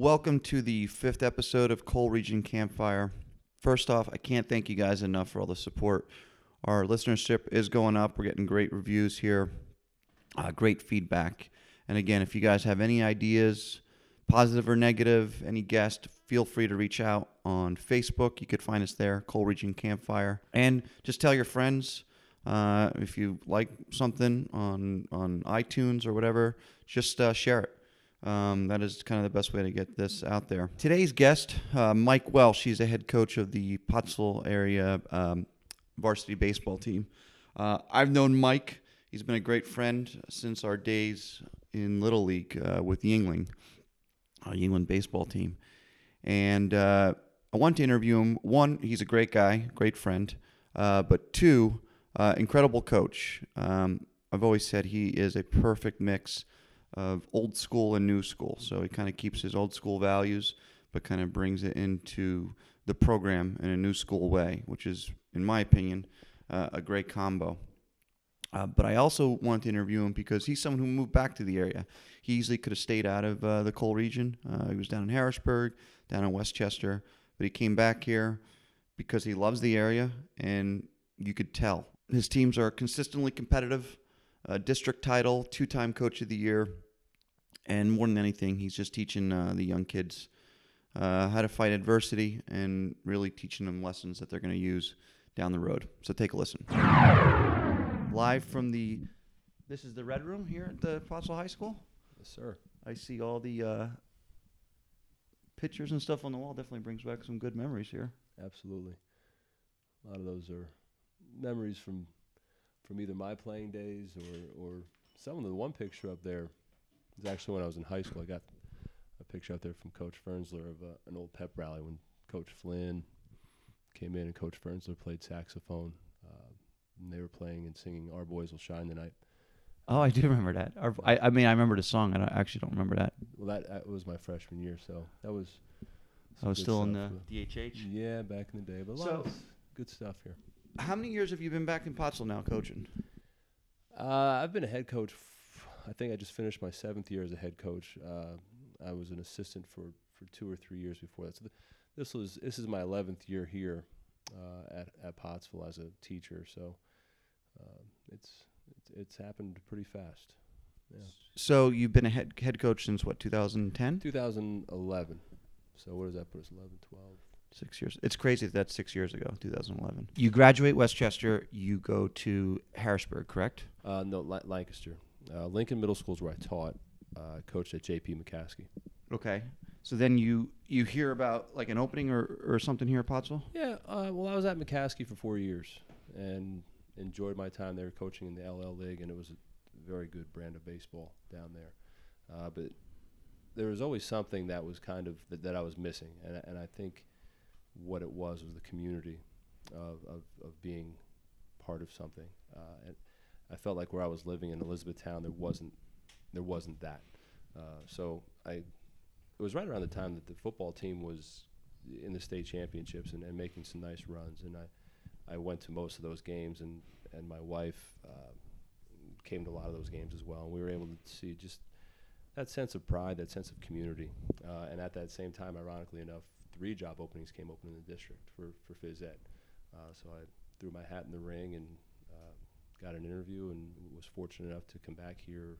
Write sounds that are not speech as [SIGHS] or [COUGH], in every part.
Welcome to the fifth episode of Coal Region Campfire. First off, I can't thank you guys enough for all the support. Our listenership is going up. We're getting great reviews here, uh, great feedback. And again, if you guys have any ideas, positive or negative, any guest, feel free to reach out on Facebook. You could find us there, Coal Region Campfire. And just tell your friends uh, if you like something on, on iTunes or whatever, just uh, share it. Um, that is kind of the best way to get this out there. Today's guest, uh, Mike Welsh, he's a head coach of the Pottsville area um, varsity baseball team. Uh, I've known Mike. He's been a great friend since our days in Little League uh, with Yingling, uh, Yuengling baseball team. And uh, I want to interview him. One, he's a great guy, great friend. Uh, but two, uh, incredible coach. Um, I've always said he is a perfect mix of old school and new school. So he kind of keeps his old school values, but kind of brings it into the program in a new school way, which is, in my opinion, uh, a great combo. Uh, but I also want to interview him because he's someone who moved back to the area. He easily could have stayed out of uh, the coal region. Uh, he was down in Harrisburg, down in West Chester, but he came back here because he loves the area, and you could tell. His teams are consistently competitive uh, district title, two time coach of the year, and more than anything, he's just teaching uh, the young kids uh, how to fight adversity and really teaching them lessons that they're going to use down the road. So take a listen. Live from the, this is the Red Room here at the Pottsville High School. Yes, sir. I see all the uh, pictures and stuff on the wall. Definitely brings back some good memories here. Absolutely. A lot of those are memories from from either my playing days or or some of the one picture up there actually when I was in high school. I got a picture out there from Coach Fernsler of uh, an old pep rally when Coach Flynn came in and Coach Fernsler played saxophone. Uh, and they were playing and singing "Our Boys Will Shine Tonight." Oh, I do remember that. Our, I, I mean, I remember the song. I don't, actually don't remember that. Well, that, that was my freshman year, so that was. I was still in the. DHH. Yeah, back in the day, but a lot So- of good stuff here. How many years have you been back in Pottsville now coaching? Uh, I've been a head coach. F- I think I just finished my seventh year as a head coach. Uh, I was an assistant for, for two or three years before that. So th- this was this is my eleventh year here uh, at at Pottsville as a teacher. So uh, it's, it's it's happened pretty fast. Yeah, So you've been a head head coach since what 2010? 2011. So what does that put us? 11, 12. Six years. It's crazy that that's six years ago, 2011. You graduate West Chester. You go to Harrisburg, correct? Uh, no, La- Lancaster. Uh, Lincoln Middle School is where I taught. Uh, coached at J.P. McCaskey. Okay. So then you you hear about like an opening or, or something here at Pottsville? Yeah, uh, well, I was at McCaskey for four years and enjoyed my time there coaching in the LL League, and it was a very good brand of baseball down there. Uh, but there was always something that was kind of that, that I was missing, and, I- and I think what it was was the community of, of, of being part of something. Uh, and I felt like where I was living in Elizabethtown, there wasn't there wasn't that. Uh, so I it was right around the time that the football team was in the state championships and, and making some nice runs. And I, I went to most of those games, and, and my wife uh, came to a lot of those games as well. And we were able to see just that sense of pride, that sense of community. Uh, and at that same time, ironically enough, three job openings came open in the district for, for phys ed. Uh, so I threw my hat in the ring and got an interview and was fortunate enough to come back here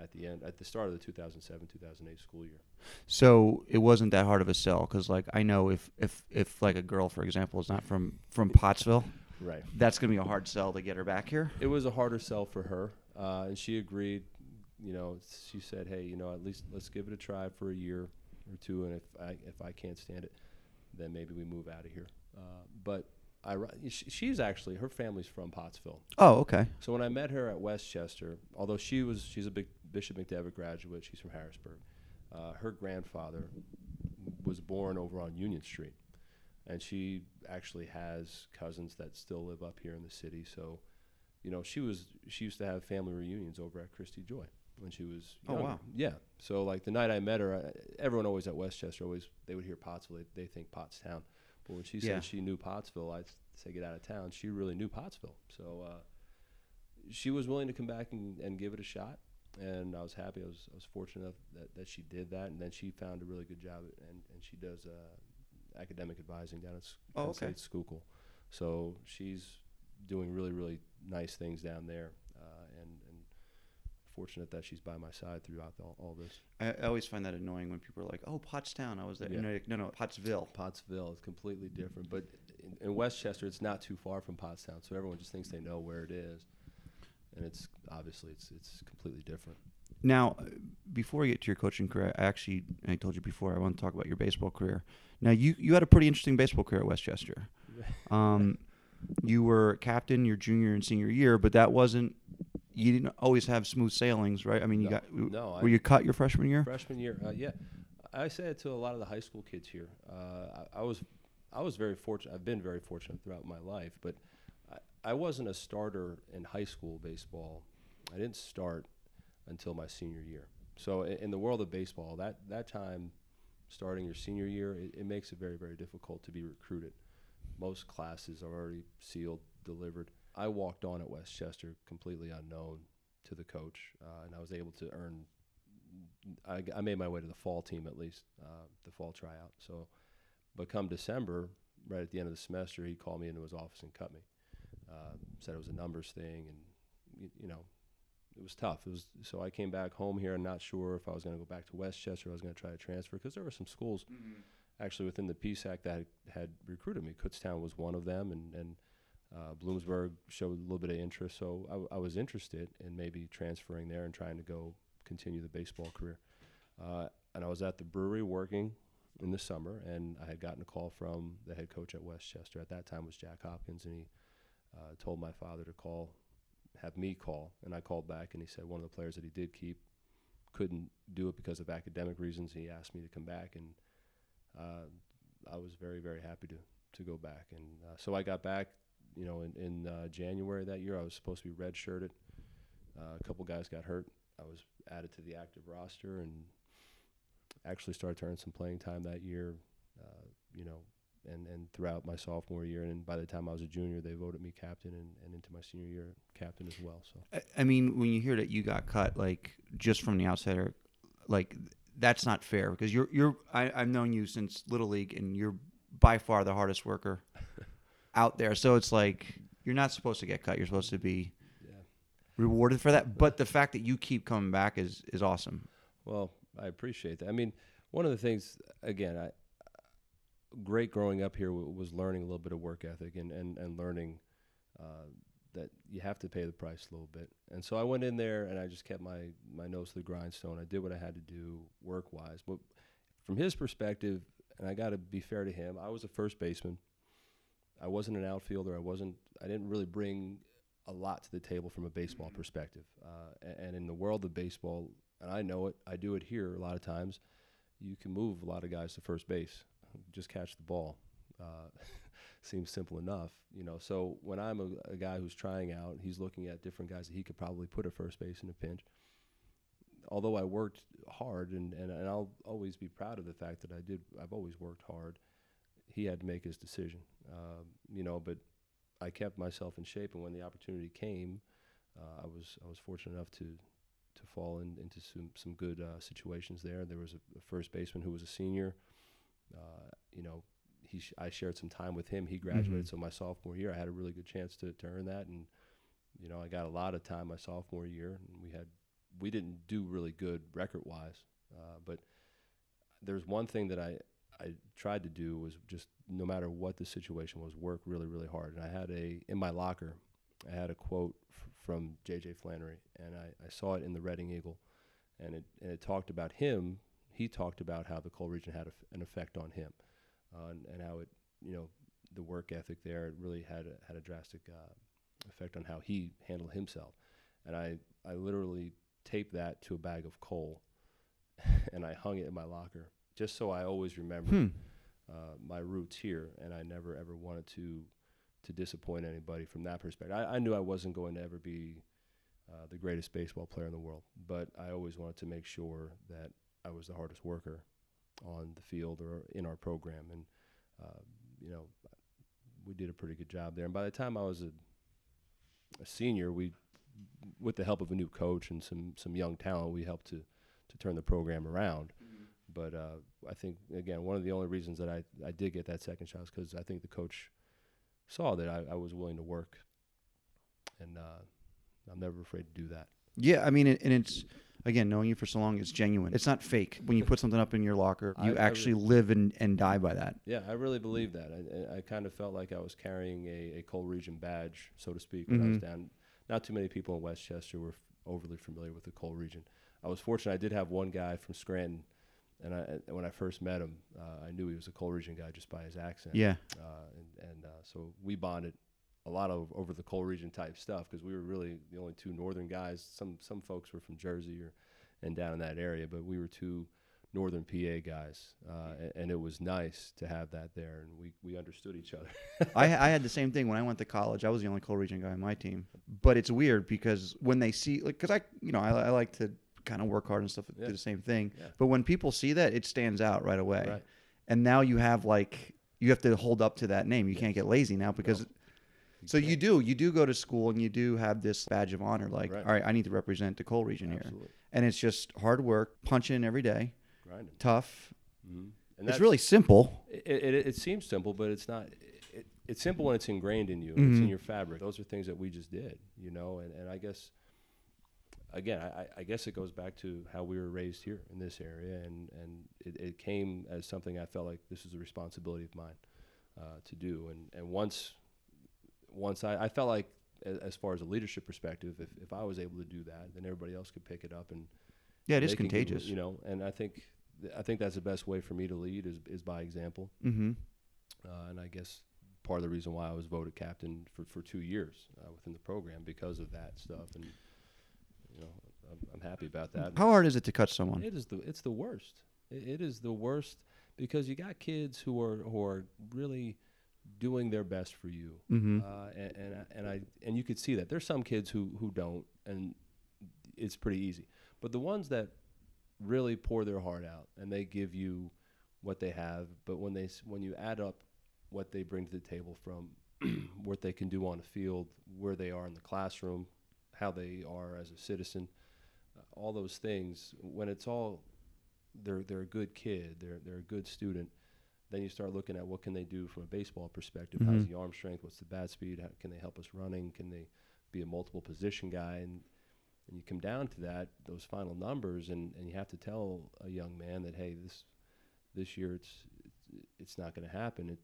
at the end, at the start of the 2007-2008 school year. So it wasn't that hard of a sell because like I know if if if like a girl for example is not from from Pottsville, Right. that's gonna be a hard sell to get her back here. It was a harder sell for her, uh, and she agreed. You know, she said, "Hey, you know, at least let's give it a try for a year or two, and if I if I can't stand it, then maybe we move out of here." Uh, but I, she's actually her family's from Pottsville, Oh, okay. so when I met her at West Chester, although she was she's a big Bishop McDevitt graduate, she's from Harrisburg. Uh, her grandfather was born over on Union Street, and she actually has cousins that still live up here in the city. So, you know, she was she used to have family reunions over at Christy Joy when she was. Oh, wow. Yeah. So like the night I met her, I, everyone always at West Chester always they would hear Pottsville, they, they think Pottstown. When she Yeah. said she knew Pottsville, I'd say get out of town. She really knew Pottsville. So uh, she was willing to come back and, and give it a shot. and I was happy. I was I was fortunate enough that, that she did that, and then she found a really good job, and and she does uh, academic advising down at Oh, okay. State Schuylkill. So she's doing really really nice things down there, fortunate that she's by my side throughout all, all this. I, I always find that annoying when people are like, "Oh, Pottstown, I was there." Yeah. No, no, no, Pottsville. Pottsville is completely different, but in, in West Chester, it's not too far from Pottstown, so everyone just thinks they know where it is, and it's obviously it's it's completely different. Now, uh, before you get to your coaching career, I actually, I told you before, I want to talk about your baseball career. Now, you you had a pretty interesting baseball career at West Chester. [LAUGHS] Um, you were captain your junior and senior year, but that wasn't. You didn't always have smooth sailings, right? I mean, you No, got. no, Were I- you cut your freshman year? Freshman year, uh, yeah. I say it to a lot of the high school kids here. Uh, I, I was, I was very fortunate. I've been very fortunate throughout my life, but I, I wasn't a starter in high school baseball. I didn't start until my senior year. So in, in the world of baseball, that that time, starting your senior year, it, it makes it very very difficult to be recruited. Most classes are already sealed, delivered. I walked on at West Chester completely unknown to the coach, uh, and I was able to earn I, I made my way to the fall team at least, uh, the fall tryout. So, but come December, right at the end of the semester, he called me into his office and cut me. Uh, said it was a numbers thing, and you, you know, it was tough. It was so I came back home here. and not sure if I was going to go back to West Chester. I was going to try to transfer because there were some schools actually within the PSAC that had, had recruited me. Kutztown was one of them, and and uh, Bloomsburg showed a little bit of interest. So I, w- I was interested in maybe transferring there and trying to go continue the baseball career. Uh, and I was at the brewery working in the summer, and I had gotten a call from the head coach at West Chester. At that time was Jack Hopkins, and he uh, told my father to call, have me call, and I called back, and he said one of the players that he did keep couldn't do it because of academic reasons. He asked me to come back, and uh, I was very, very happy to to go back. And uh, so I got back, you know, in, in uh, January that year. I was supposed to be redshirted. Uh, a couple guys got hurt. I was added to the active roster and actually started to earn some playing time that year. Uh, you know, and and throughout my sophomore year, and by the time I was a junior, they voted me captain, and, and into my senior year, captain as well. So I- I mean, when you hear that you got cut, like just from the outsider, like that's not fair because you're you're. I, I've known you since little league, and you're by far the hardest worker [LAUGHS] out there. So it's like you're not supposed to get cut. You're supposed to be yeah. rewarded for that. But the fact that you keep coming back is is awesome. Well, I appreciate that. I mean, one of the things, again, I great growing up here was learning a little bit of work ethic and and and learning uh, that you have to pay the price a little bit. And so I went in there and I just kept my my nose to the grindstone. I did what I had to do work wise. But from his perspective, and I got to be fair to him, I was a first baseman. I wasn't an outfielder. I wasn't. I didn't really bring a lot to the table from a baseball perspective. Uh, and in the world of baseball, and I know it, I do it here a lot of times. You can move a lot of guys to first base, just catch the ball. Uh, [LAUGHS] seems simple enough, you know. So when I'm a, a guy who's trying out, he's looking at different guys that he could probably put at first base in a pinch. Although I worked hard, and, and, and I'll always be proud of the fact that I did. I've always worked hard. He had to make his decision, um, you know. But I kept myself in shape, and when the opportunity came, uh, I was I was fortunate enough to to fall in, into some some good uh, situations there. There was a, a first baseman who was a senior. Uh, you know, he sh- I shared some time with him. He graduated, Mhm. so my sophomore year, I had a really good chance to, to earn that, and you know, I got a lot of time my sophomore year, and we had we didn't do really good record wise, uh, but there's one thing that I I tried to do was just no matter what the situation was, work really really hard. And I had a in my locker, I had a quote f- from J.J. Flannery, and I, I saw it in the Reading Eagle, and it and it talked about him. He talked about how the coal region had a an effect on him, uh, and, and how it you know the work ethic there it really had a, had a drastic uh, effect on how he handled himself. And I I literally taped that to a bag of coal, [LAUGHS] and I hung it in my locker just so I always remember Hmm. uh, my roots here, and I never ever wanted to to disappoint anybody from that perspective. I, I knew I wasn't going to ever be uh, the greatest baseball player in the world, but I always wanted to make sure that I was the hardest worker on the field or in our program, and uh, you know, we did a pretty good job there. And by the time I was a, a senior, we with the help of a new coach and some some young talent, we helped to to turn the program around. But uh, I think again, one of the only reasons that I, I did get that second shot is because I think the coach saw that I, I was willing to work, and uh, I'm never afraid to do that. Yeah, I mean, it, and it's again knowing you for so long, it's genuine. It's not fake. When you put something up in your locker, you I- I actually live and, and die by that. Yeah, I really believe that. I, I kind of felt like I was carrying a, a Coal Region badge, so to speak, when I was Mhm. down. Not too many people in West Chester were f- overly familiar with the Coal Region. I was fortunate. I did have one guy from Scranton, and I, when I first met him, uh, I knew he was a Coal Region guy just by his accent. Yeah, Uh, and and uh, so we bonded a lot of over the Coal Region type stuff because we were really the only two northern guys. Some some folks were from Jersey or and down in that area, but we were two northern PA guys, uh, and, and it was nice to have that there, and we, we understood each other. [LAUGHS] I, I had the same thing when I went to college. I was the only Coal Region guy on my team. But it's weird because when they see, like, because I, you know, I, I like to kind of work hard and stuff, Yeah. do the same thing. Yeah. But when people see that, it stands out right away. Right. And now you have like you have to hold up to that name. You can't get lazy now because. So you can't. do you do go to school and you do have this badge of honor. Like, Right. all right, I need to represent the Coal Region here, and it's just hard work, punch in every day, grinding. tough. hmm And It's really simple. It, it, it seems simple, but it's not. It, it's simple when it's ingrained in you. It's Mhm. in your fabric. Those are things that we just did, you know. And, and I guess, again, I, I- guess it goes back to how we were raised here in this area, and and it, it came as something I felt like this is a responsibility of mine uh, to do. And and once once I, I felt like as, far as a leadership perspective, if, if I was able to do that, then everybody else could pick it up and Yeah, it is they can contagious. you know. And I think th- I think that's the best way for me to lead is is by example. Mm-hmm. Uh, and I guess part of the reason why I was voted captain for, for two years uh, within the program because of that stuff. And you know, I'm, I'm happy about that. How hard is it to cut someone? It is the it's the worst. It, it is the worst because you got kids who are who are really doing their best for you, Mm-hmm. uh, and and I, and I and you could see that there's some kids who who don't, and it's pretty easy. But the ones that really pour their heart out and they give you what they have, but when they when you add up what they bring to the table from [CLEARS THROAT] what they can do on the field, where they are in the classroom, how they are as a citizen, uh, all those things. When it's all they're they're a good kid, they're they're a good student. Then you start looking at what can they do from a baseball perspective. How's Mhm. the arm strength? What's the bat speed? How, can they help us running? Can they be a multiple position guy? And and you come down to that those final numbers, and, and you have to tell a young man that hey, this this year it's it's, not going to happen. It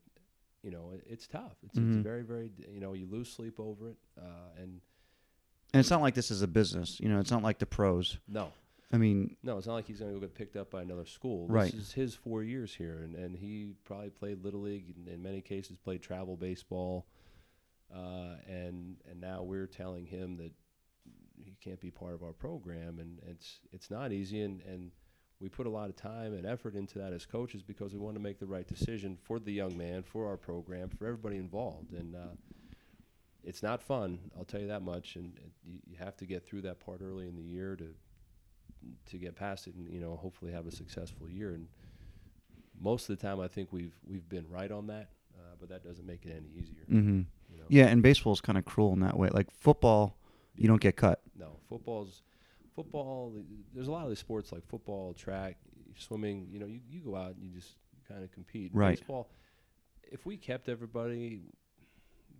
you know it, it's tough. It's, Mhm. it's very very you know you lose sleep over it, uh, and And it's not like this is a business. You know, it's not like the pros. no, I mean, No, it's not like he's going to go get picked up by another school. Right. This is his four years here, and, and he probably played little league. And in many cases, played travel baseball, uh, and and now we're telling him that he can't be part of our program, and it's it's not easy, and and we put a lot of time and effort into that as coaches because we want to make the right decision for the young man, for our program, for everybody involved, and. Uh, it's not fun, I'll tell you that much, and, you, you have to get through that part early in the year to to get past it and you know hopefully have a successful year and most of the time I think we've we've been right on that uh, but that doesn't make it any easier mm-hmm. you know yeah, and baseball is kind of cruel in that way. Like football, you don't get cut. no football's football there's a lot of the sports like football track swimming you know you, you go out and you just kind of compete Right. baseball if we kept everybody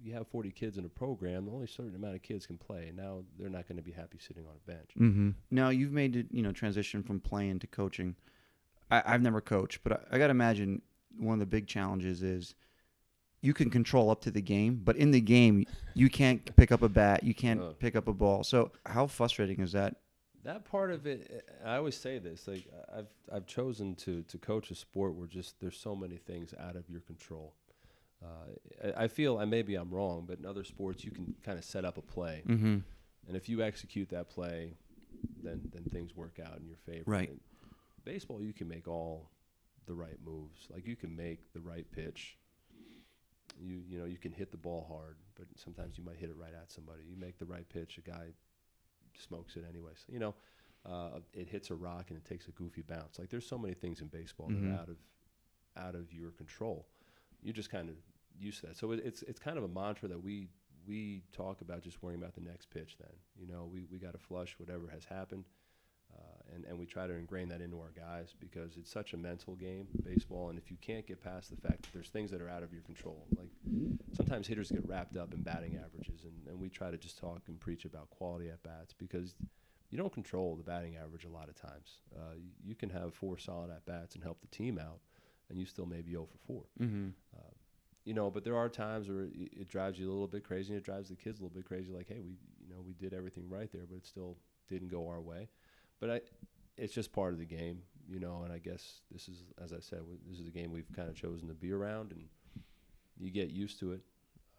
you have 40 kids in a program only a certain amount of kids can play and now they're not going to be happy sitting on a bench Mm-hmm. Now you've made it, you know, transition from playing to coaching. I, I've never coached, but I, I got to imagine one of the big challenges is you can control up to the game, but in the game you can't pick up a bat, you can't Uh. pick up a ball. So how frustrating is that? that part of it i always say this like i've i've chosen to to coach a sport where just there's so many things out of your control uh, I, I feel and maybe i'm wrong but in other sports you can kind of set up a play. Mm-hmm. and if you execute that play then then things work out in your favor. Right. And baseball you can make all the right moves. Like you can make the right pitch. You you know you can hit the ball hard but sometimes you might hit it right at somebody. You make the right pitch a guy smokes it anyways. You know uh, it hits a rock and it takes a goofy bounce. Like there's so many things in baseball that Mhm. are out of out of your control you just kind of used to that so it, it's it's kind of a mantra that we we talk about just worrying about the next pitch. Then you know we we got to flush whatever has happened, uh, and and we try to ingrain that into our guys because it's such a mental game, baseball. And if you can't get past the fact that there's things that are out of your control, like sometimes hitters get wrapped up in batting averages, and, and we try to just talk and preach about quality at bats because you don't control the batting average a lot of times. Uh, you can have four solid at bats and help the team out, and you still may be 0 for 4. Mm-hmm. Uh, you know, but there are times where it, it drives you a little bit crazy, and it drives the kids a little bit crazy. Like, hey, we, you know, we did everything right there, but it still didn't go our way. But I, it's just part of the game, you know. And I guess this is, as I said, w- this is a game we've kind of chosen to be around, and you get used to it.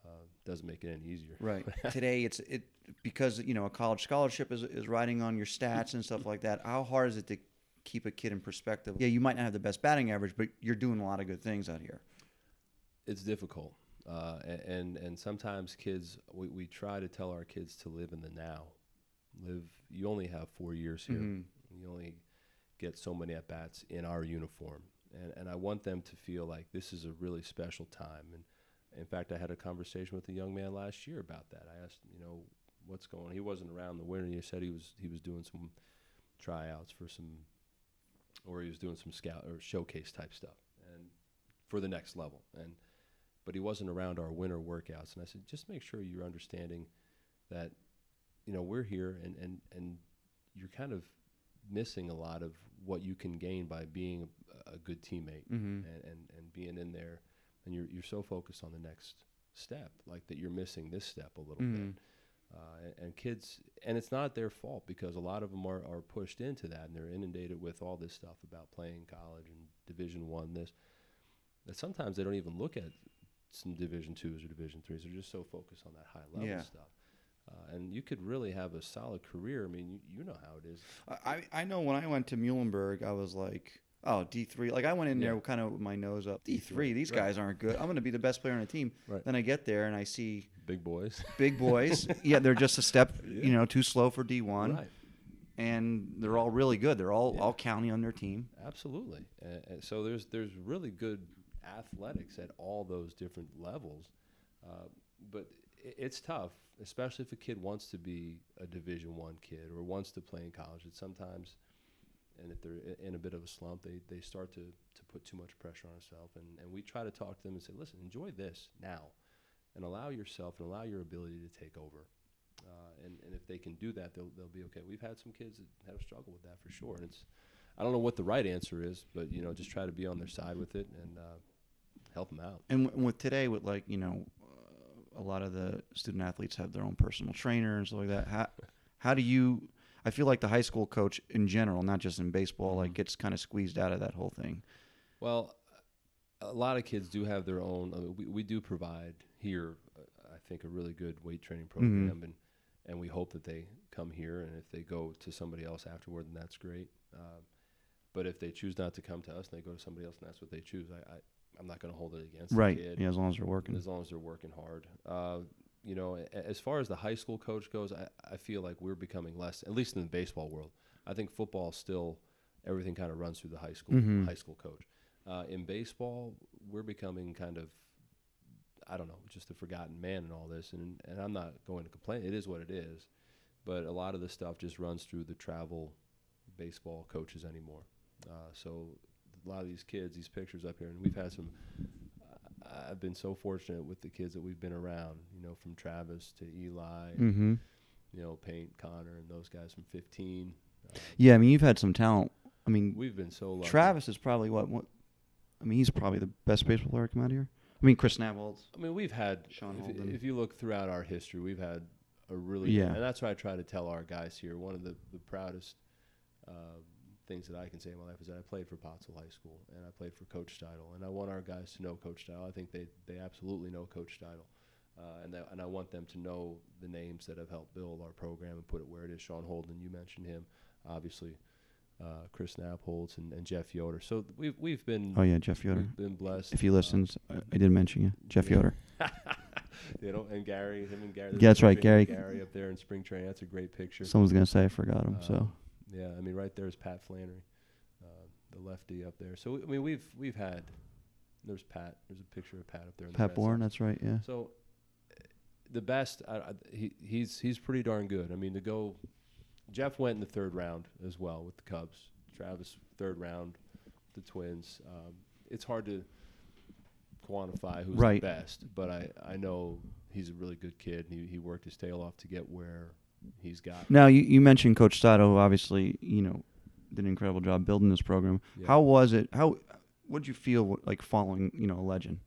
Uh, doesn't make it any easier. Right. [LAUGHS] Today, it's it because you know a college scholarship is is riding on your stats and stuff [LAUGHS] like that. How hard is it to keep a kid in perspective? Yeah, you might not have the best batting average, but you're doing a lot of good things out here. it's difficult uh, and and sometimes kids we, we try to tell our kids to live in the now live you only have four years here Mhm. you only get so many at bats in our uniform and and I want them to feel like this is a really special time and in fact I had a conversation with a young man last year about that I asked you know what's going on he wasn't around the winter he said he was he was doing some tryouts for some or he was doing some scout or showcase type stuff and for the next level and but he wasn't around our winter workouts. And I said, just make sure you're understanding that, you know, we're here and, and, and you're kind of missing a lot of what you can gain by being a, a good teammate Mm-hmm. and, and, and being in there. And you're, you're so focused on the next step, like that you're missing this step a little Mhm. bit. Uh, and, and kids, and it's not their fault because a lot of them are, are pushed into that and they're inundated with all this stuff about playing college and Division One. This that sometimes they don't even look at some Division twos or Division threes. They're just so focused on that high level Yeah. stuff. Uh, and you could really have a solid career. I mean, you, you know how it is. I I know when I went to Muhlenberg, I was like, oh D three. Like I went in Yeah. there kind of with my nose up. D three. Right, These right. guys aren't good. I'm going to be the best player on the team. Right. Then I get there and I see Big boys. [LAUGHS] big boys. yeah, they're just a step, Yeah. you know, too slow for D one. Right. And they're all really good. They're all Yeah. all county on their team. Absolutely. And, and so there's there's really good athletics at all those different levels, uh, but i it's tough, especially if a kid wants to be a Division One kid or wants to play in college. It's sometimes, and if they're in a bit of a slump, they, they start to, to put too much pressure on themselves. And, and we try to talk to them and say, listen, enjoy this now, and allow yourself and allow your ability to take over. Uh, and, and if they can do that, they'll, they'll be okay. We've had some kids that have struggled with that for sure, and it's I don't know what the right answer is, but you know, just try to be on their side with it and uh, help them out. And w- with today, with like you know, uh, a lot of the student athletes have their own personal trainer and stuff like that. How how do you? I feel like the high school coach in general, not just in baseball, like Mhm. gets kind of squeezed out of that whole thing. Well, a lot of kids do have their own. I mean, we we do provide here, uh, I think, a really good weight training program, and and we hope that they come here, and if they go to somebody else afterward, then that's great. Uh, but if they choose not to come to us and they go to somebody else and that's what they choose, I, I I'm not going to hold it against Right. the kid. Yeah, as long as they're working. as long as they're working hard. Uh, you know, as far as the high school coach goes, I, I feel like we're becoming less, at least in the baseball world. I think football still everything kind of runs through the high school Mhm. high school coach. Uh, in baseball, we're becoming kind of I don't know, just a forgotten man in all this, and and I'm not going to complain. It is what it is, but a lot of the stuff just runs through the travel baseball coaches anymore. Uh, so a lot of these kids, these pictures up here, and we've had some. I've been so fortunate with the kids that we've been around. You know, from Travis to Eli, Mm-hmm. you know, Paint, Connor, and those guys from 15. Uh, Yeah, I mean, you've had some talent. I mean, we've been so lucky. Travis is probably what, what? I mean, he's probably the best baseball player to come out here. I mean, Chris Nabholz. I mean, we've had. Sean if, if you look throughout our history, we've had a really. Yeah. And that's what I try to tell our guys here. One of the the proudest uh, things that I can say in my life is that I played for Pottsville High School and I played for Coach Steidel, and I want our guys to know Coach Steidel. I think they they absolutely know Coach Steidel. Uh, and, that, and I want them to know the names that have helped build our program and put it where it is. Sean Holden, you mentioned him, obviously, uh, Chris Nabholz and, and Jeff Yoder. So th- we've we've been Oh yeah, Jeff Yoder. been blessed. If he uh, listens, I, I did mention you, Jeff Yeah. Yoder. [LAUGHS] you know, and Gary, him and Gary. Yeah, that's right, Gary. Gary up there in spring training. That's a great picture. Someone's gonna say I forgot him. so Um, yeah, I mean, right there is Pat Flannery, uh, the lefty up there. So I mean, we've we've had. There's Pat. There's a picture of Pat up there. In the Pat Red Bourne, that's right. Yeah. So, the best. I, I, he, he's he's pretty darn good. I mean, to go, Jeff went in the third round as well with the Cubs. Travis third round, the Twins. Um, it's hard to quantify who's Right. the best, but I, I know he's a really good kid. He he worked his tail off to get where he's got. Now you, you mentioned Coach Sato, who obviously you know did an incredible job building this program. Yeah. How was it? How what did you feel like following you know a legend?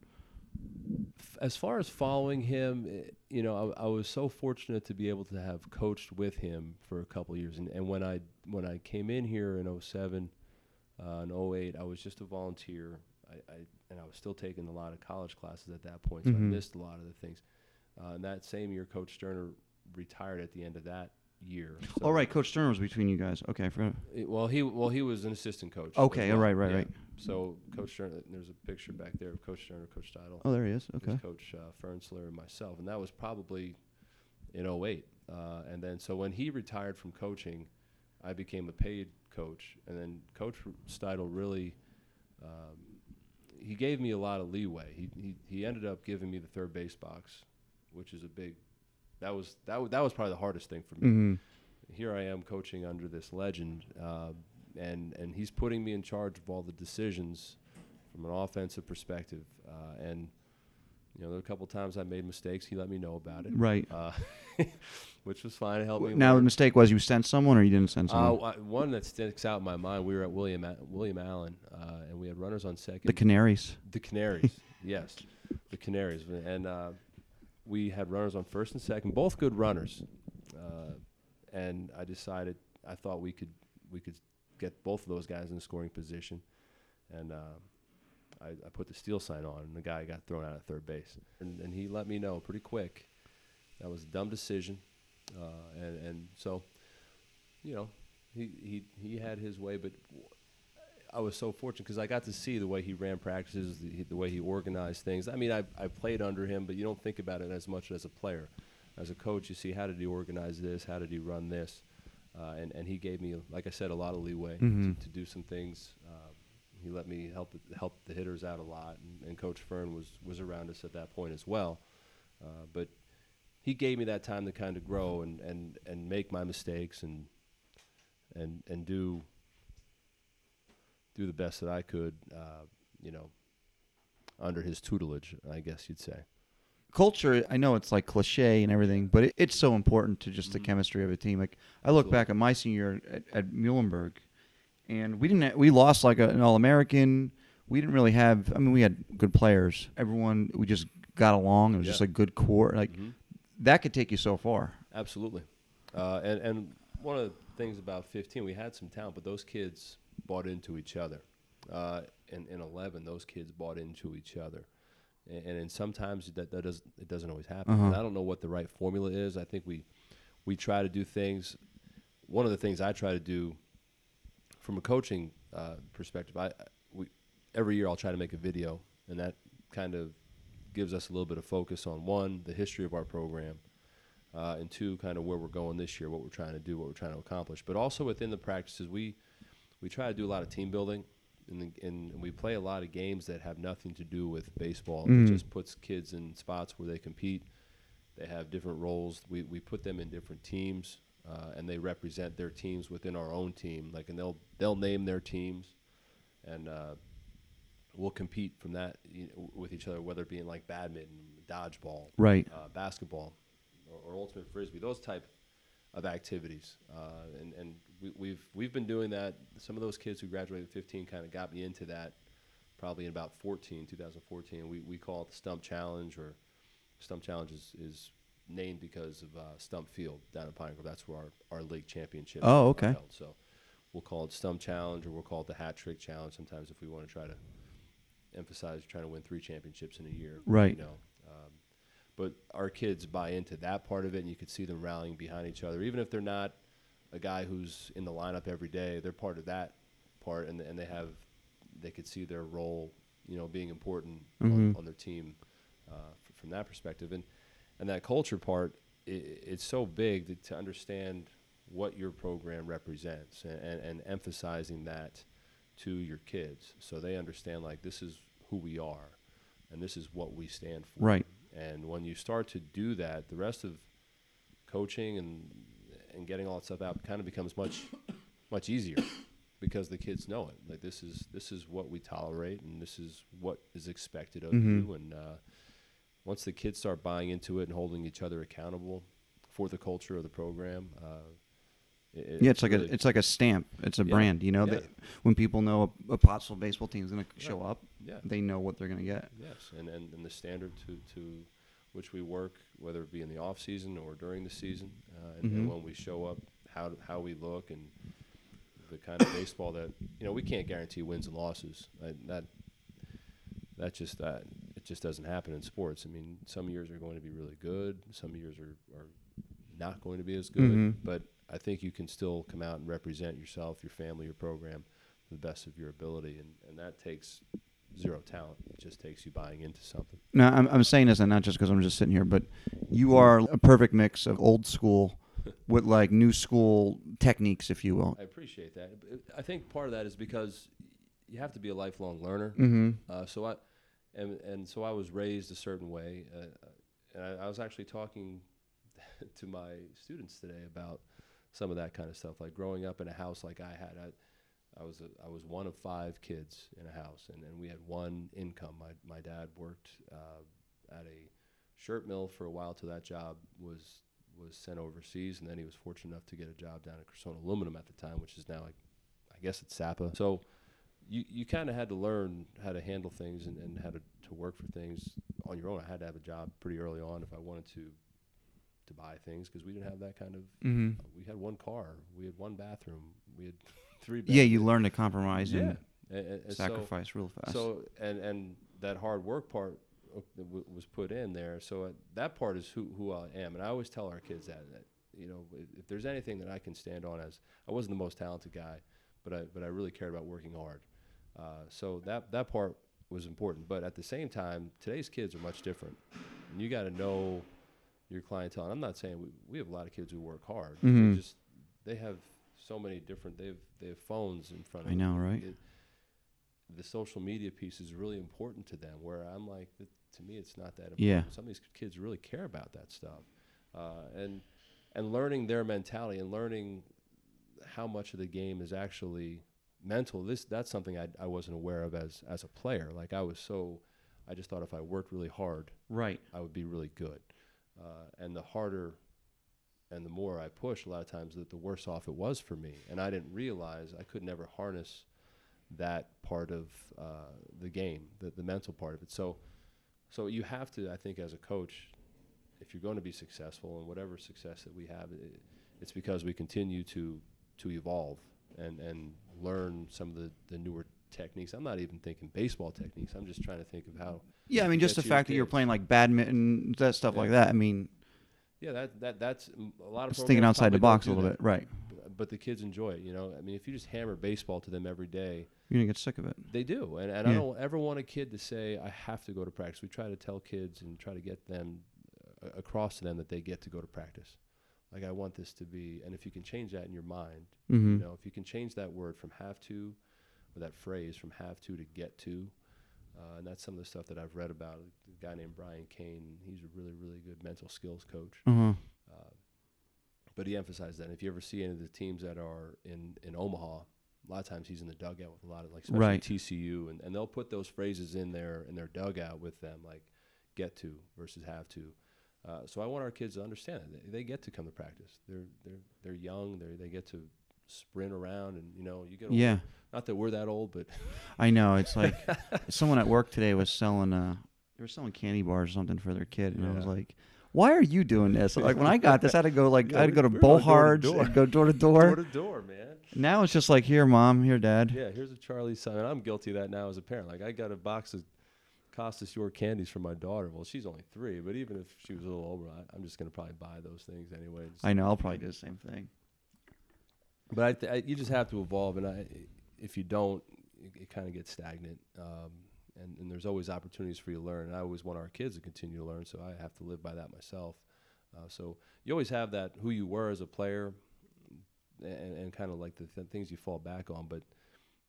As far as following him, eh, you know, I, I was so fortunate to be able to have coached with him for a couple of years. And, and when I when I came in here in 07 uh, and 08, I was just a volunteer. I, I and I was still taking a lot of college classes at that point, so I Mhm. missed a lot of the things. Uh, and that same year, Coach Sterner retired at the end of that year. So oh right, Coach Stern was between you guys. Okay, I forgot. it- well, he well he was an assistant coach. Okay, well. right, right, Yeah. right. So Coach Sterner, there's a picture back there of Coach Sterner, Coach Steidel Oh, there he is. Okay. Coach uh, Fernsler and myself, and that was probably in 08. Uh, and then so when he retired from coaching, I became a paid coach, and then Coach Steidel really um, he gave me a lot of leeway. He, he he ended up giving me the third base box, which is a big that was that w- that was probably the hardest thing for me hmm here I am coaching under this legend, uh, and and he's putting me in charge of all the decisions from an offensive perspective. Uh, and you know, there were a couple times I made mistakes. He let me know about it, Right. uh, [LAUGHS] which was fine. It helped me. Now the mistake was you sent someone or you didn't send Uh, someone. w- one that sticks out in my mind. We were at William William Allen, uh, and we had runners on second. the Canaries. The Canaries, [LAUGHS] yes, the Canaries, and uh, we had runners on first and second, both good runners. Uh, and I decided I thought we could we could get both of those guys in scoring position, and uh, I, I put the steal sign on, and the guy got thrown out at third base, and, and he let me know pretty quick. That was a dumb decision, uh, and and so, you know, he he he had his way, but I was so fortunate because I got to see the way he ran practices, the, the way he organized things. I mean, I, I played under him, but you don't think about it as much as a player. As a coach, you see how did he organize this, how did he run this, uh, and and he gave me, like I said, a lot of leeway Mhm. to, to do some things. Uh, he let me help the, help the hitters out a lot, and, and Coach Fern was was around us at that point as well. Uh, but he gave me that time to kind of grow and, and, and make my mistakes and and and do do the best that I could, uh, you know, under his tutelage, I guess you'd say. Culture, I know it's like cliche and everything, but it, it's so important to just the Mhm. chemistry of a team. Like I look Absolutely. back at my senior year at, at Muhlenberg, and we didn't we lost like a, an All American. We didn't really have. I mean, we had good players. Everyone we just got along. It was just Yeah. a good core. Like Mhm. that could take you so far. Absolutely. Uh, and, and one of the things about 15, we had some talent, but those kids bought into each other. Uh, and in 11, those kids bought into each other. And, and, and sometimes that, that does, it doesn't always happen. Uh-huh. And I don't know what the right formula is. I think we, we try to do things. One of the things I try to do from a coaching uh, perspective, I, I- we, every year I'll try to make a video, and that kind of gives us a little bit of focus on one, the history of our program, uh, and two, kind of where we're going this year, what we're trying to do, what we're trying to accomplish. But also within the practices, we we try to do a lot of team building, and, and we play a lot of games that have nothing to do with baseball. Mhm. It just puts kids in spots where they compete. They have different roles. We we put them in different teams, uh, and they represent their teams within our own team. Like, and they'll they'll name their teams, and uh, we'll compete from that you know, with each other, whether it be in like badminton, dodgeball, Right. uh, basketball, or, or ultimate frisbee, those type of activities. Uh, and and we, we've we've been doing that. Some of those kids who graduated at 15 kind of got me into that. Probably in about 14, 2014, we we call it the Stump Challenge, or Stump Challenge is, is named because of uh, Stump Field down in Pine Grove. That's where our, our league championships Oh, okay. held. So we'll call it Stump Challenge, or we'll call it the Hat Trick Challenge. Sometimes if we want to try to emphasize trying to win three championships in a year, Right. You know, but our kids buy into that part of it, and you could see them rallying behind each other, even if they're not a guy who's in the lineup every day. They're part of that part, and and they have they could see their role, you know, being important on, Mhm. on their team uh, f- from that perspective, and and that culture part. i it's so big that, to understand what your program represents and, and, and emphasizing that to your kids so they understand like this is who we are and this is what we stand for Right. And when you start to do that, the rest of coaching and and getting all that stuff out kind of becomes much much easier because the kids know it. Like this is this is what we tolerate, and this is what is expected of Mhm. you. And uh, once the kids start buying into it and holding each other accountable for the culture of the program, uh, it, yeah, it's like really- a it's like a stamp. It's a Yeah, brand. You know, yeah. that when people know a, a Pottsville baseball team is going to show up, yeah, they know what they're going to get. yes, and, and and the standard to to which we work, whether it be in the off season or during the season, uh, and, and Mhm. when we show up, how how we look and the kind of baseball that you know we can't guarantee wins and losses. I, that that just that it just doesn't happen in sports. I mean, some years are going to be really good, some years are, are not going to be as good. Mhm. But I think you can still come out and represent yourself, your family, your program to the best of your ability, and, and that takes zero talent. It just takes you buying into something. No, I'm, I'm saying this, and not just because I'm just sitting here, but you are a perfect mix of old school [LAUGHS] with like new school techniques, if you will. I appreciate that. I think part of that is because you have to be a lifelong learner. Mm-hmm. Uh, so I, and and so I was raised a certain way, uh, and I, I was actually talking [LAUGHS] to my students today about some of that kind of stuff, like growing up in a house like I had. I, I was a, I was one of five kids in a house, and, and we had one income. My my dad worked uh, at a shirt mill for a while To that job was was sent overseas, and then he was fortunate enough to get a job down at Cressona Aluminum at the time, which is now like I guess it's Sapa. So you, you kind of had to learn how to handle things and, and how to, to work for things on your own. I had to have a job pretty early on if I wanted to to buy things because we didn't have that kind of. Mm-hmm. We had one car, we had one bathroom, we had [LAUGHS] three. Yeah, you learn to compromise Yeah, and and, and- and so- sacrifice real fast. so and and that hard work part uh, w- was put in there. So uh, that part is who who I am, and I always tell our kids that, that you know if, if there's anything that I can stand on as I wasn't the most talented guy, but I but I really cared about working hard. Uh, so that that part was important. But at the same time, today's kids are much different. And you got to know your clientele. And I'm not saying we, we have a lot of kids who work hard. Mhm. They just they have so many different. They have they have phones in front of I know, them. right? It- the social media piece is really important to them. Where I'm like, th- to me, it's not that important. Yeah. Some of these kids really care about that stuff, uh, and and learning their mentality and learning how much of the game is actually mental. This that's something I, I wasn't aware of as as a player. Like I was so, I just thought if I worked really hard, right. I would be really good. Uh, and the harder and the more I pushed, a lot of times, that the worse off it was for me. And I didn't realize I could never harness that part of uh, the game, the, the mental part of it. So, so you have to, I think, as a coach, if you're going to be successful and whatever success that we have, it, it's because we continue to to evolve and and learn some of the, the newer techniques. I'm not even thinking baseball techniques. I'm just trying to think of how Yeah, I mean, just the fact that you're playing like badminton, that stuff like that. I mean, Yeah, that that that's a lot of. it's thinking outside the box a little that, bit, right? But the kids enjoy it. You know, I mean, if you just hammer baseball to them every day, You're gonna get sick of it. they do. And and I don't ever want a kid to say I have to go to practice. We try to tell kids and try to get them uh, across to them that they get to go to practice. Like I want this to be, and if you can change that in your mind, Mm-hmm. you know, if you can change that word from have to, or that phrase from have to to get to, uh, and that's some of the stuff that I've read about. A guy named Brian Cain, he's a really, really good mental skills coach. Uh-huh. Uh, but he emphasized that And if you ever see any of the teams that are in, in Omaha, a lot of times he's in the dugout with a lot of like especially Right. TCU, and, and they'll put those phrases in their in their dugout with them, like get to versus have to. Uh, so I want our kids to understand that they, they get to come to practice. They're they're they're young. They they get to sprint around, and you know you get. Yeah, Not that we're that old, but [LAUGHS] I know. It's like someone at work today was selling uh they were selling candy bars or something for their kid, and I was like, "Why are you doing this?" Like when I got this, I had to go like Yeah, [LAUGHS] I had to go to we- we were going door to Bowhards door. and go door to [LAUGHS] door door. to door, man. Now it's just like, "Here, mom. Here, dad." Yeah, here's a Charlie Simon. I'm guilty of that now as a parent. Like I got a box of Costas York candies for my daughter. Well, she's only three, but even if she was a little older, I, I'm just gonna probably buy those things anyway. I know. I'll probably do the same thing. But I, th- I, you just have to evolve, and I, if you don't, it, it kind of gets stagnant. Um, and, and there's always opportunities for you to learn. And I always want our kids to continue to learn, so I have to live by that myself. Uh, so you always have that who you were as a player, and, and kind of like the th- things you fall back on, but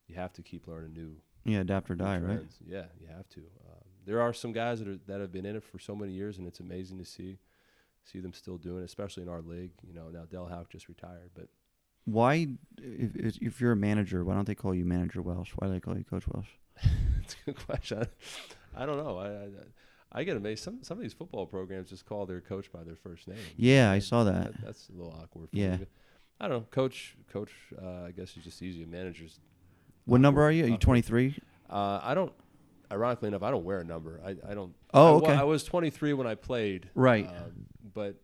you have to keep learning new Yeah, adapt or die, right? Yeah, you have to. Um, there are some guys that are that have been in it for so many years, and it's amazing to see see them still doing it, especially in our league. You know, now Del Houck just retired, but Why, if, if you're a manager, why don't they call you Manager Welsh? Why do they call you Coach Welsh? [LAUGHS] it's a good question. I, don't know. I, I I get amazed. Some some of these football programs just call their coach by their first name. Yeah, I saw that. That's a little awkward. For Yeah. me. I don't know. Coach, coach. Uh, I guess is just easier. Managers. What number are you? Are you 23? Uh, I don't. Ironically enough, I don't wear a number. I, I don't. Oh, I, okay. I was 23 when I played. Right. Um, but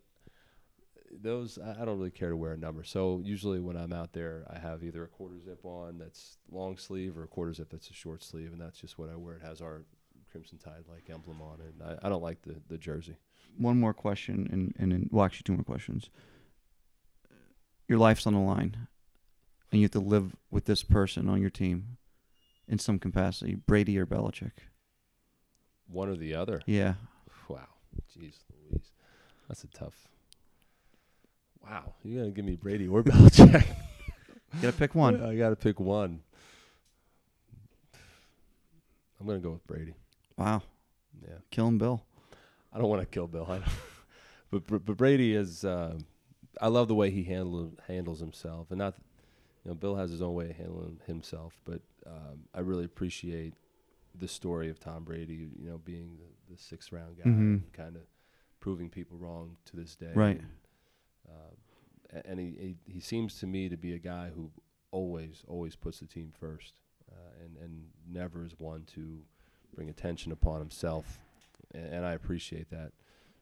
those I I don't really care to wear a number. So usually when I'm out there, I have either a quarter zip on that's long sleeve or a quarter zip that's a short sleeve, and that's just what I wear. It has our Crimson Tide like emblem on it. I, I don't like the the jersey. One more question, and and then, well, actually, two more questions. Your life's on the line, and you have to live with this person on your team, in some capacity, Brady or Belichick. One or the other. Yeah. Wow. Jeez Louise. That's a tough. Wow. You're to give me Brady or [LAUGHS] Belichick? You gotta pick one. I got to pick one. I'm going to go with Brady. Wow. Yeah. Killing Bill. I don't want to kill Bill. [LAUGHS] I don't. but, but but Brady is. Uh, I love the way he handle, handles himself, and not. You know, Bill has his own way of handling himself, but um, I really appreciate the story of Tom Brady. You know, being the, the sixth round guy, Mhm. kind of proving people wrong to this day. Right. And, uh, and he, he he seems to me to be a guy who always always puts the team first, uh, and and never is one to bring attention upon himself, and, and I appreciate that.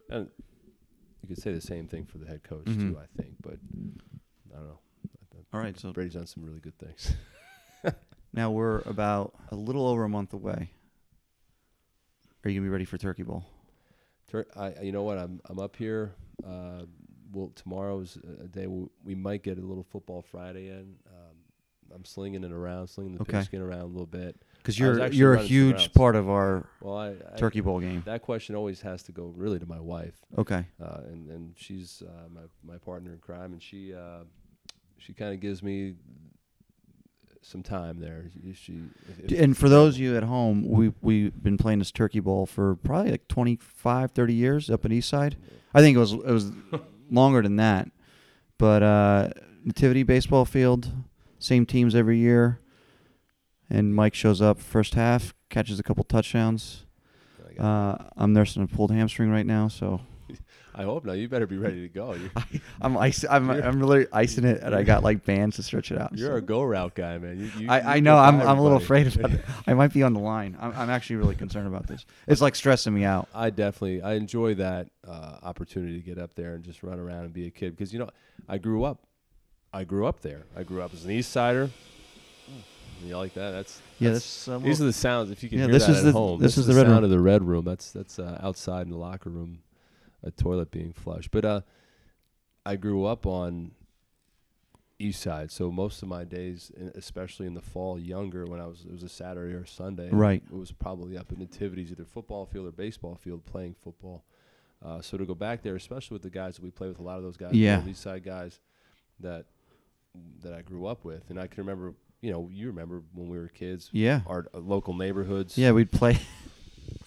And you could say the same thing for the head coach Mhm. too, I think, but I don't know. All right. So Brady's done some really good things. [LAUGHS] now we're about a little over a month away. Are you gonna be ready for Turkey Bowl? Tur- I, you know what? I'm I'm up here. Uh, well, tomorrow's a day we, we might get a little football Friday in. Um, I'm slinging it around, slinging the Okay. pigskin around a little bit. Because you're you're a huge part of our Well, I, I Turkey Bowl game. That question always has to go really to my wife, Okay. uh, and and she's uh, my my partner in crime, and she uh, she kind of gives me some time there. She, if- if- And for those of you at home, we we've been playing this Turkey Bowl for probably like 25, 30 years up at Eastside. I think it was it was [LAUGHS] longer than that. But uh, Nativity baseball field, same teams every year. And Mike shows up first half, catches a couple touchdowns. Uh, I'm nursing a pulled hamstring right now, so I hope not. You better be ready to go. You, [LAUGHS] I'm ice, I'm I'm really icing it, and I got like bands to stretch it out. you're so. a go route guy, man. You, you, I, I know I'm I'm a little afraid about it. I might be on the line. I'm, I'm actually really concerned about this. It's like stressing me out. I definitely I enjoy that uh, opportunity to get up there and just run around and be a kid because you know I grew up I grew up there. I grew up as an East Sider. You like that? That's Yeah, that's- that's, these are the sounds. If you can Yeah, hear this that is at the- home, this is the the red sound room. of the red room. That's that's uh, outside in the locker room, a toilet being flushed. But uh, I grew up on East Side, so most of my days, especially in the fall, younger when I was it was a Saturday or Sunday, Right. It was probably up in nativities, either football field or baseball field, playing football. Uh, so to go back there, especially with the guys that we play with, a lot of those guys, Yeah. East Side guys that that I grew up with, and I can remember. You know, you remember when we were kids, yeah, our uh, local neighborhoods. yeah. We'd play. [LAUGHS]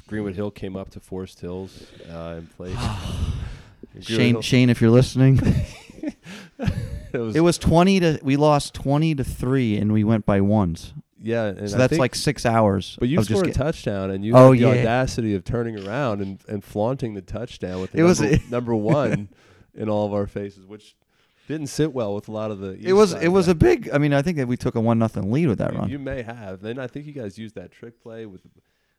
Greenwood Hill came up to Forest Hills uh, [SIGHS] and played. Shane, Hill- Shane, if you're listening, [LAUGHS] it was, it was twenty to. We lost twenty to three, and we went by ones. yeah, and so I that's think- like six hours. But you just scored a get- touchdown, and you Oh, had the yeah. audacity of turning around and, and flaunting the touchdown with the It was- number, [LAUGHS] number one in all of our faces, which didn't sit well with a lot of the. It was it was a big. I mean, I think that we took a one nothing lead with that you, run. You may have. Then I think you guys used that trick play with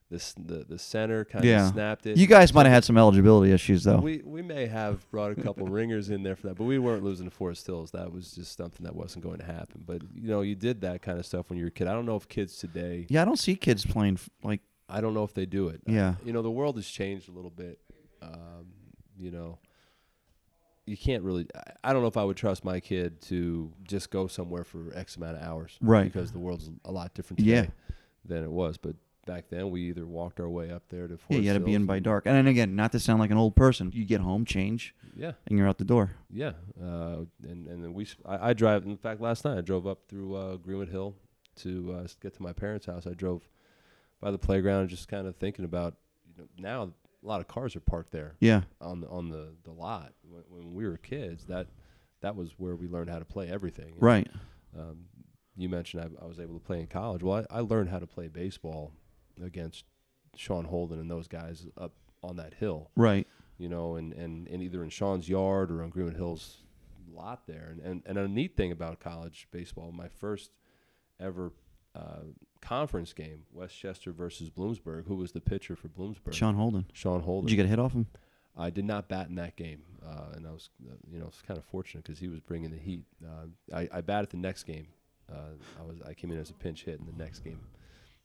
this the the center kind Yeah. of snapped it. You guys might have had some eligibility issues though. We we may have brought a couple [LAUGHS] ringers in there for that, but we weren't losing to Forest Hills. That was just something that wasn't going to happen. But you know, you did that kind of stuff when you were a kid. I don't know if kids today. yeah, I don't see kids playing f- like. I don't know if they do it. Yeah. You know, the world has changed a little bit. Um, you know, you can't really. I, I don't know if I would trust my kid to just go somewhere for X amount of hours, Right. Because the world's a lot different today Yeah. than it was. But back then, we either walked our way up there to. Forest Yeah, you got to be Hills in by and- dark. And then again, not to sound like an old person, you get home, change, Yeah. and you're out the door. Yeah, uh, and and then we s- I, I drive. In fact, last night I drove up through uh, Greenwood Hill to uh, s- get to my parents' house. I drove by the playground, just kind of thinking about now a lot of cars are parked there Yeah. on the on the the lot. When, when we were kids, that that was where we learned how to play everything. Right. Um, you mentioned I, I was able to play in college. Well, I, I learned how to play baseball against Sean Holden and those guys up on that hill. Right. You know, and, and, and either in Sean's yard or on Greenwood Hills lot there. And, and and a neat thing about college baseball, my first ever uh, conference game, West Chester versus Bloomsburg. Who was the pitcher for Bloomsburg? Sean Holden. Sean Holden. Did you get a hit off him? I did not bat in that game, uh, and I was, uh, you know, it's kind of fortunate because he was bringing the heat. Uh, I, I batted the next game. Uh, I was I came in as a pinch hit in the next game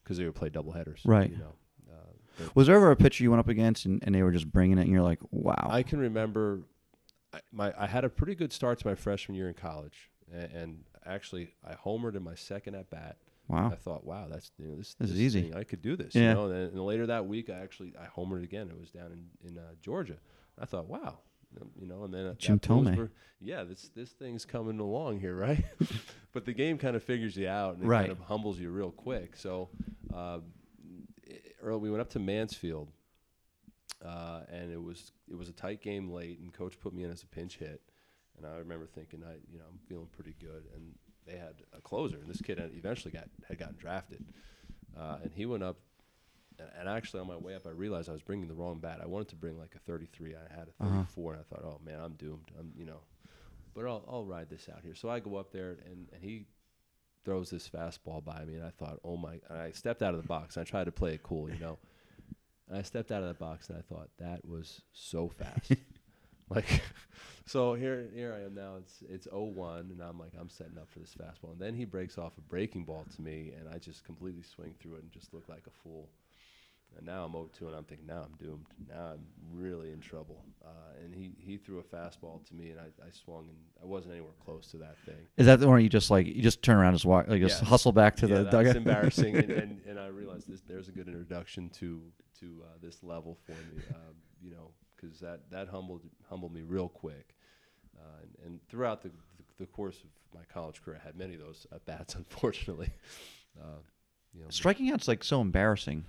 because they would play double headers. Right. You know, uh, Was there ever a pitcher you went up against and, and they were just bringing it and you're like, wow. I can remember, I, my I had a pretty good start to my freshman year in college, and, and actually I homered in my second at bat. wow. I thought, wow, that's you know, this, This is easy. thing, I could do this. Yeah. You know, and, then, and later that week, I actually I homered again. It was down in in uh, Georgia. I thought, wow, you know, and then at Jim. Bloomsburg- yeah, this this thing's coming along here, [LAUGHS] right? [LAUGHS] but the game kind of figures you out and it Right. kind of humbles you real quick. So, uh, early we went up to Mansfield, uh, and it was it was a tight game late, and coach put me in as a pinch hit, and I remember thinking, I you know I'm feeling pretty good, and they had a closer, and this kid had eventually got had gotten drafted, uh, and he went up. And, actually, on my way up, I realized I was bringing the wrong bat. I wanted to bring like a 33. I had a Uh-huh. 34, and I thought, oh man, I'm doomed. I'm, you know, but I'll, I'll ride this out here. So I go up there, and, and he throws this fastball by me, and I thought, oh my! And I stepped out of the box. And I tried to play it cool, you know. [LAUGHS] And I stepped out of the box, and I thought that was so fast. [LAUGHS] like, [LAUGHS] so here here I am now. It's it's 0-1, and I'm like I'm setting up for this fastball, and then he breaks off a breaking ball to me, and I just completely swing through it and just look like a fool. And now I'm 0-2, and I'm thinking, now I'm doomed. Now I'm really in trouble. Uh, and he, he threw a fastball to me, and I, I swung, and I wasn't anywhere close to that thing. Is that the one you just like you just turn around and just walk like just Yes. hustle back to yeah, the that's dugout? embarrassing, and, and, [LAUGHS] and I realized this, there's a good introduction to to uh, this level for me, uh, you know, because that that humbled humbled me real quick, uh, and, and throughout the, the course of my college career, I had many of those at bats, [LAUGHS] unfortunately. Uh, you know, Striking out's like so embarrassing.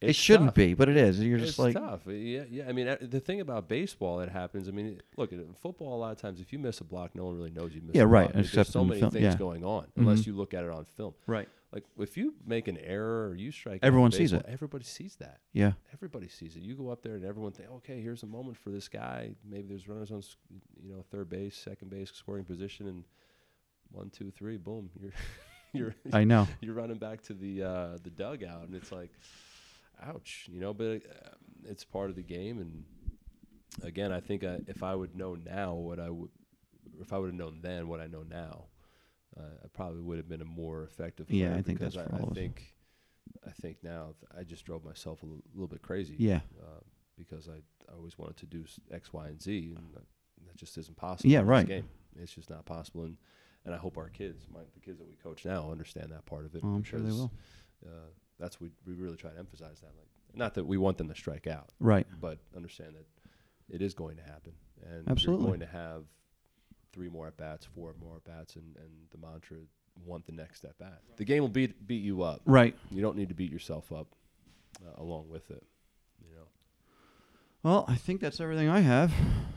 It shouldn't tough. be, but it is. You're just it's like tough. Yeah, yeah. I mean, uh, the thing about baseball, it happens. I mean, look, in football, a lot of times, if you miss a block, no one really knows you missed. Yeah, a right, There's so many film, things yeah. going on, unless Mhm. you look at it on film. right. Like if you make an error or you strike, Everyone sees it. Everybody sees that. Yeah. Everybody sees it. You go up there and everyone think, okay, here's a moment for this guy. Maybe there's runners on, you know, third base, second base, scoring position, and one, two, three, boom, you're [LAUGHS] you're I know. [LAUGHS] you're running back to the uh, the dugout, and it's like, ouch, you know. But uh, it's part of the game, and again, I think I, if I would know now what I would, if I would have known then what I know now, uh, I probably would have been a more effective. Yeah, I think because that's I, I think, I think now I just drove myself a l- little bit crazy. Yeah. Uh, because I, I always wanted to do X, Y, and Z, and that, that just isn't possible. Yeah, in this right. Game. It's just not possible, and and I hope our kids, my, the kids that we coach now, understand that part of it. Oh, I'm sure they will. Uh, that's we we really try to emphasize that. Like, not that we want them to strike out, Right. but understand that it is going to happen, and Absolutely. you're going to have three more at bats, four more at bats, and, and the mantra want the next at bat. The game will beat beat you up. Right. You don't need to beat yourself up uh, along with it. You know, Well, I think that's everything I have.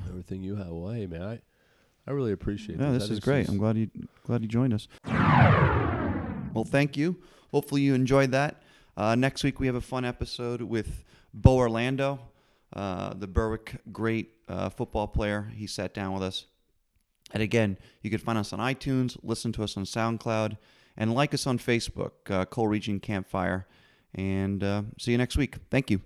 everything you have. Well, hey man, I I really appreciate. Yeah, this. is great. I'm glad you glad you joined us. Well, thank you. Hopefully you enjoyed that. Uh, next week we have a fun episode with Bo Orlando, uh, the Berwick great uh, football player. He sat down with us. And again, you can find us on iTunes, listen to us on SoundCloud, and like us on Facebook, uh, Coal Region Campfire. And uh, see you next week. Thank you.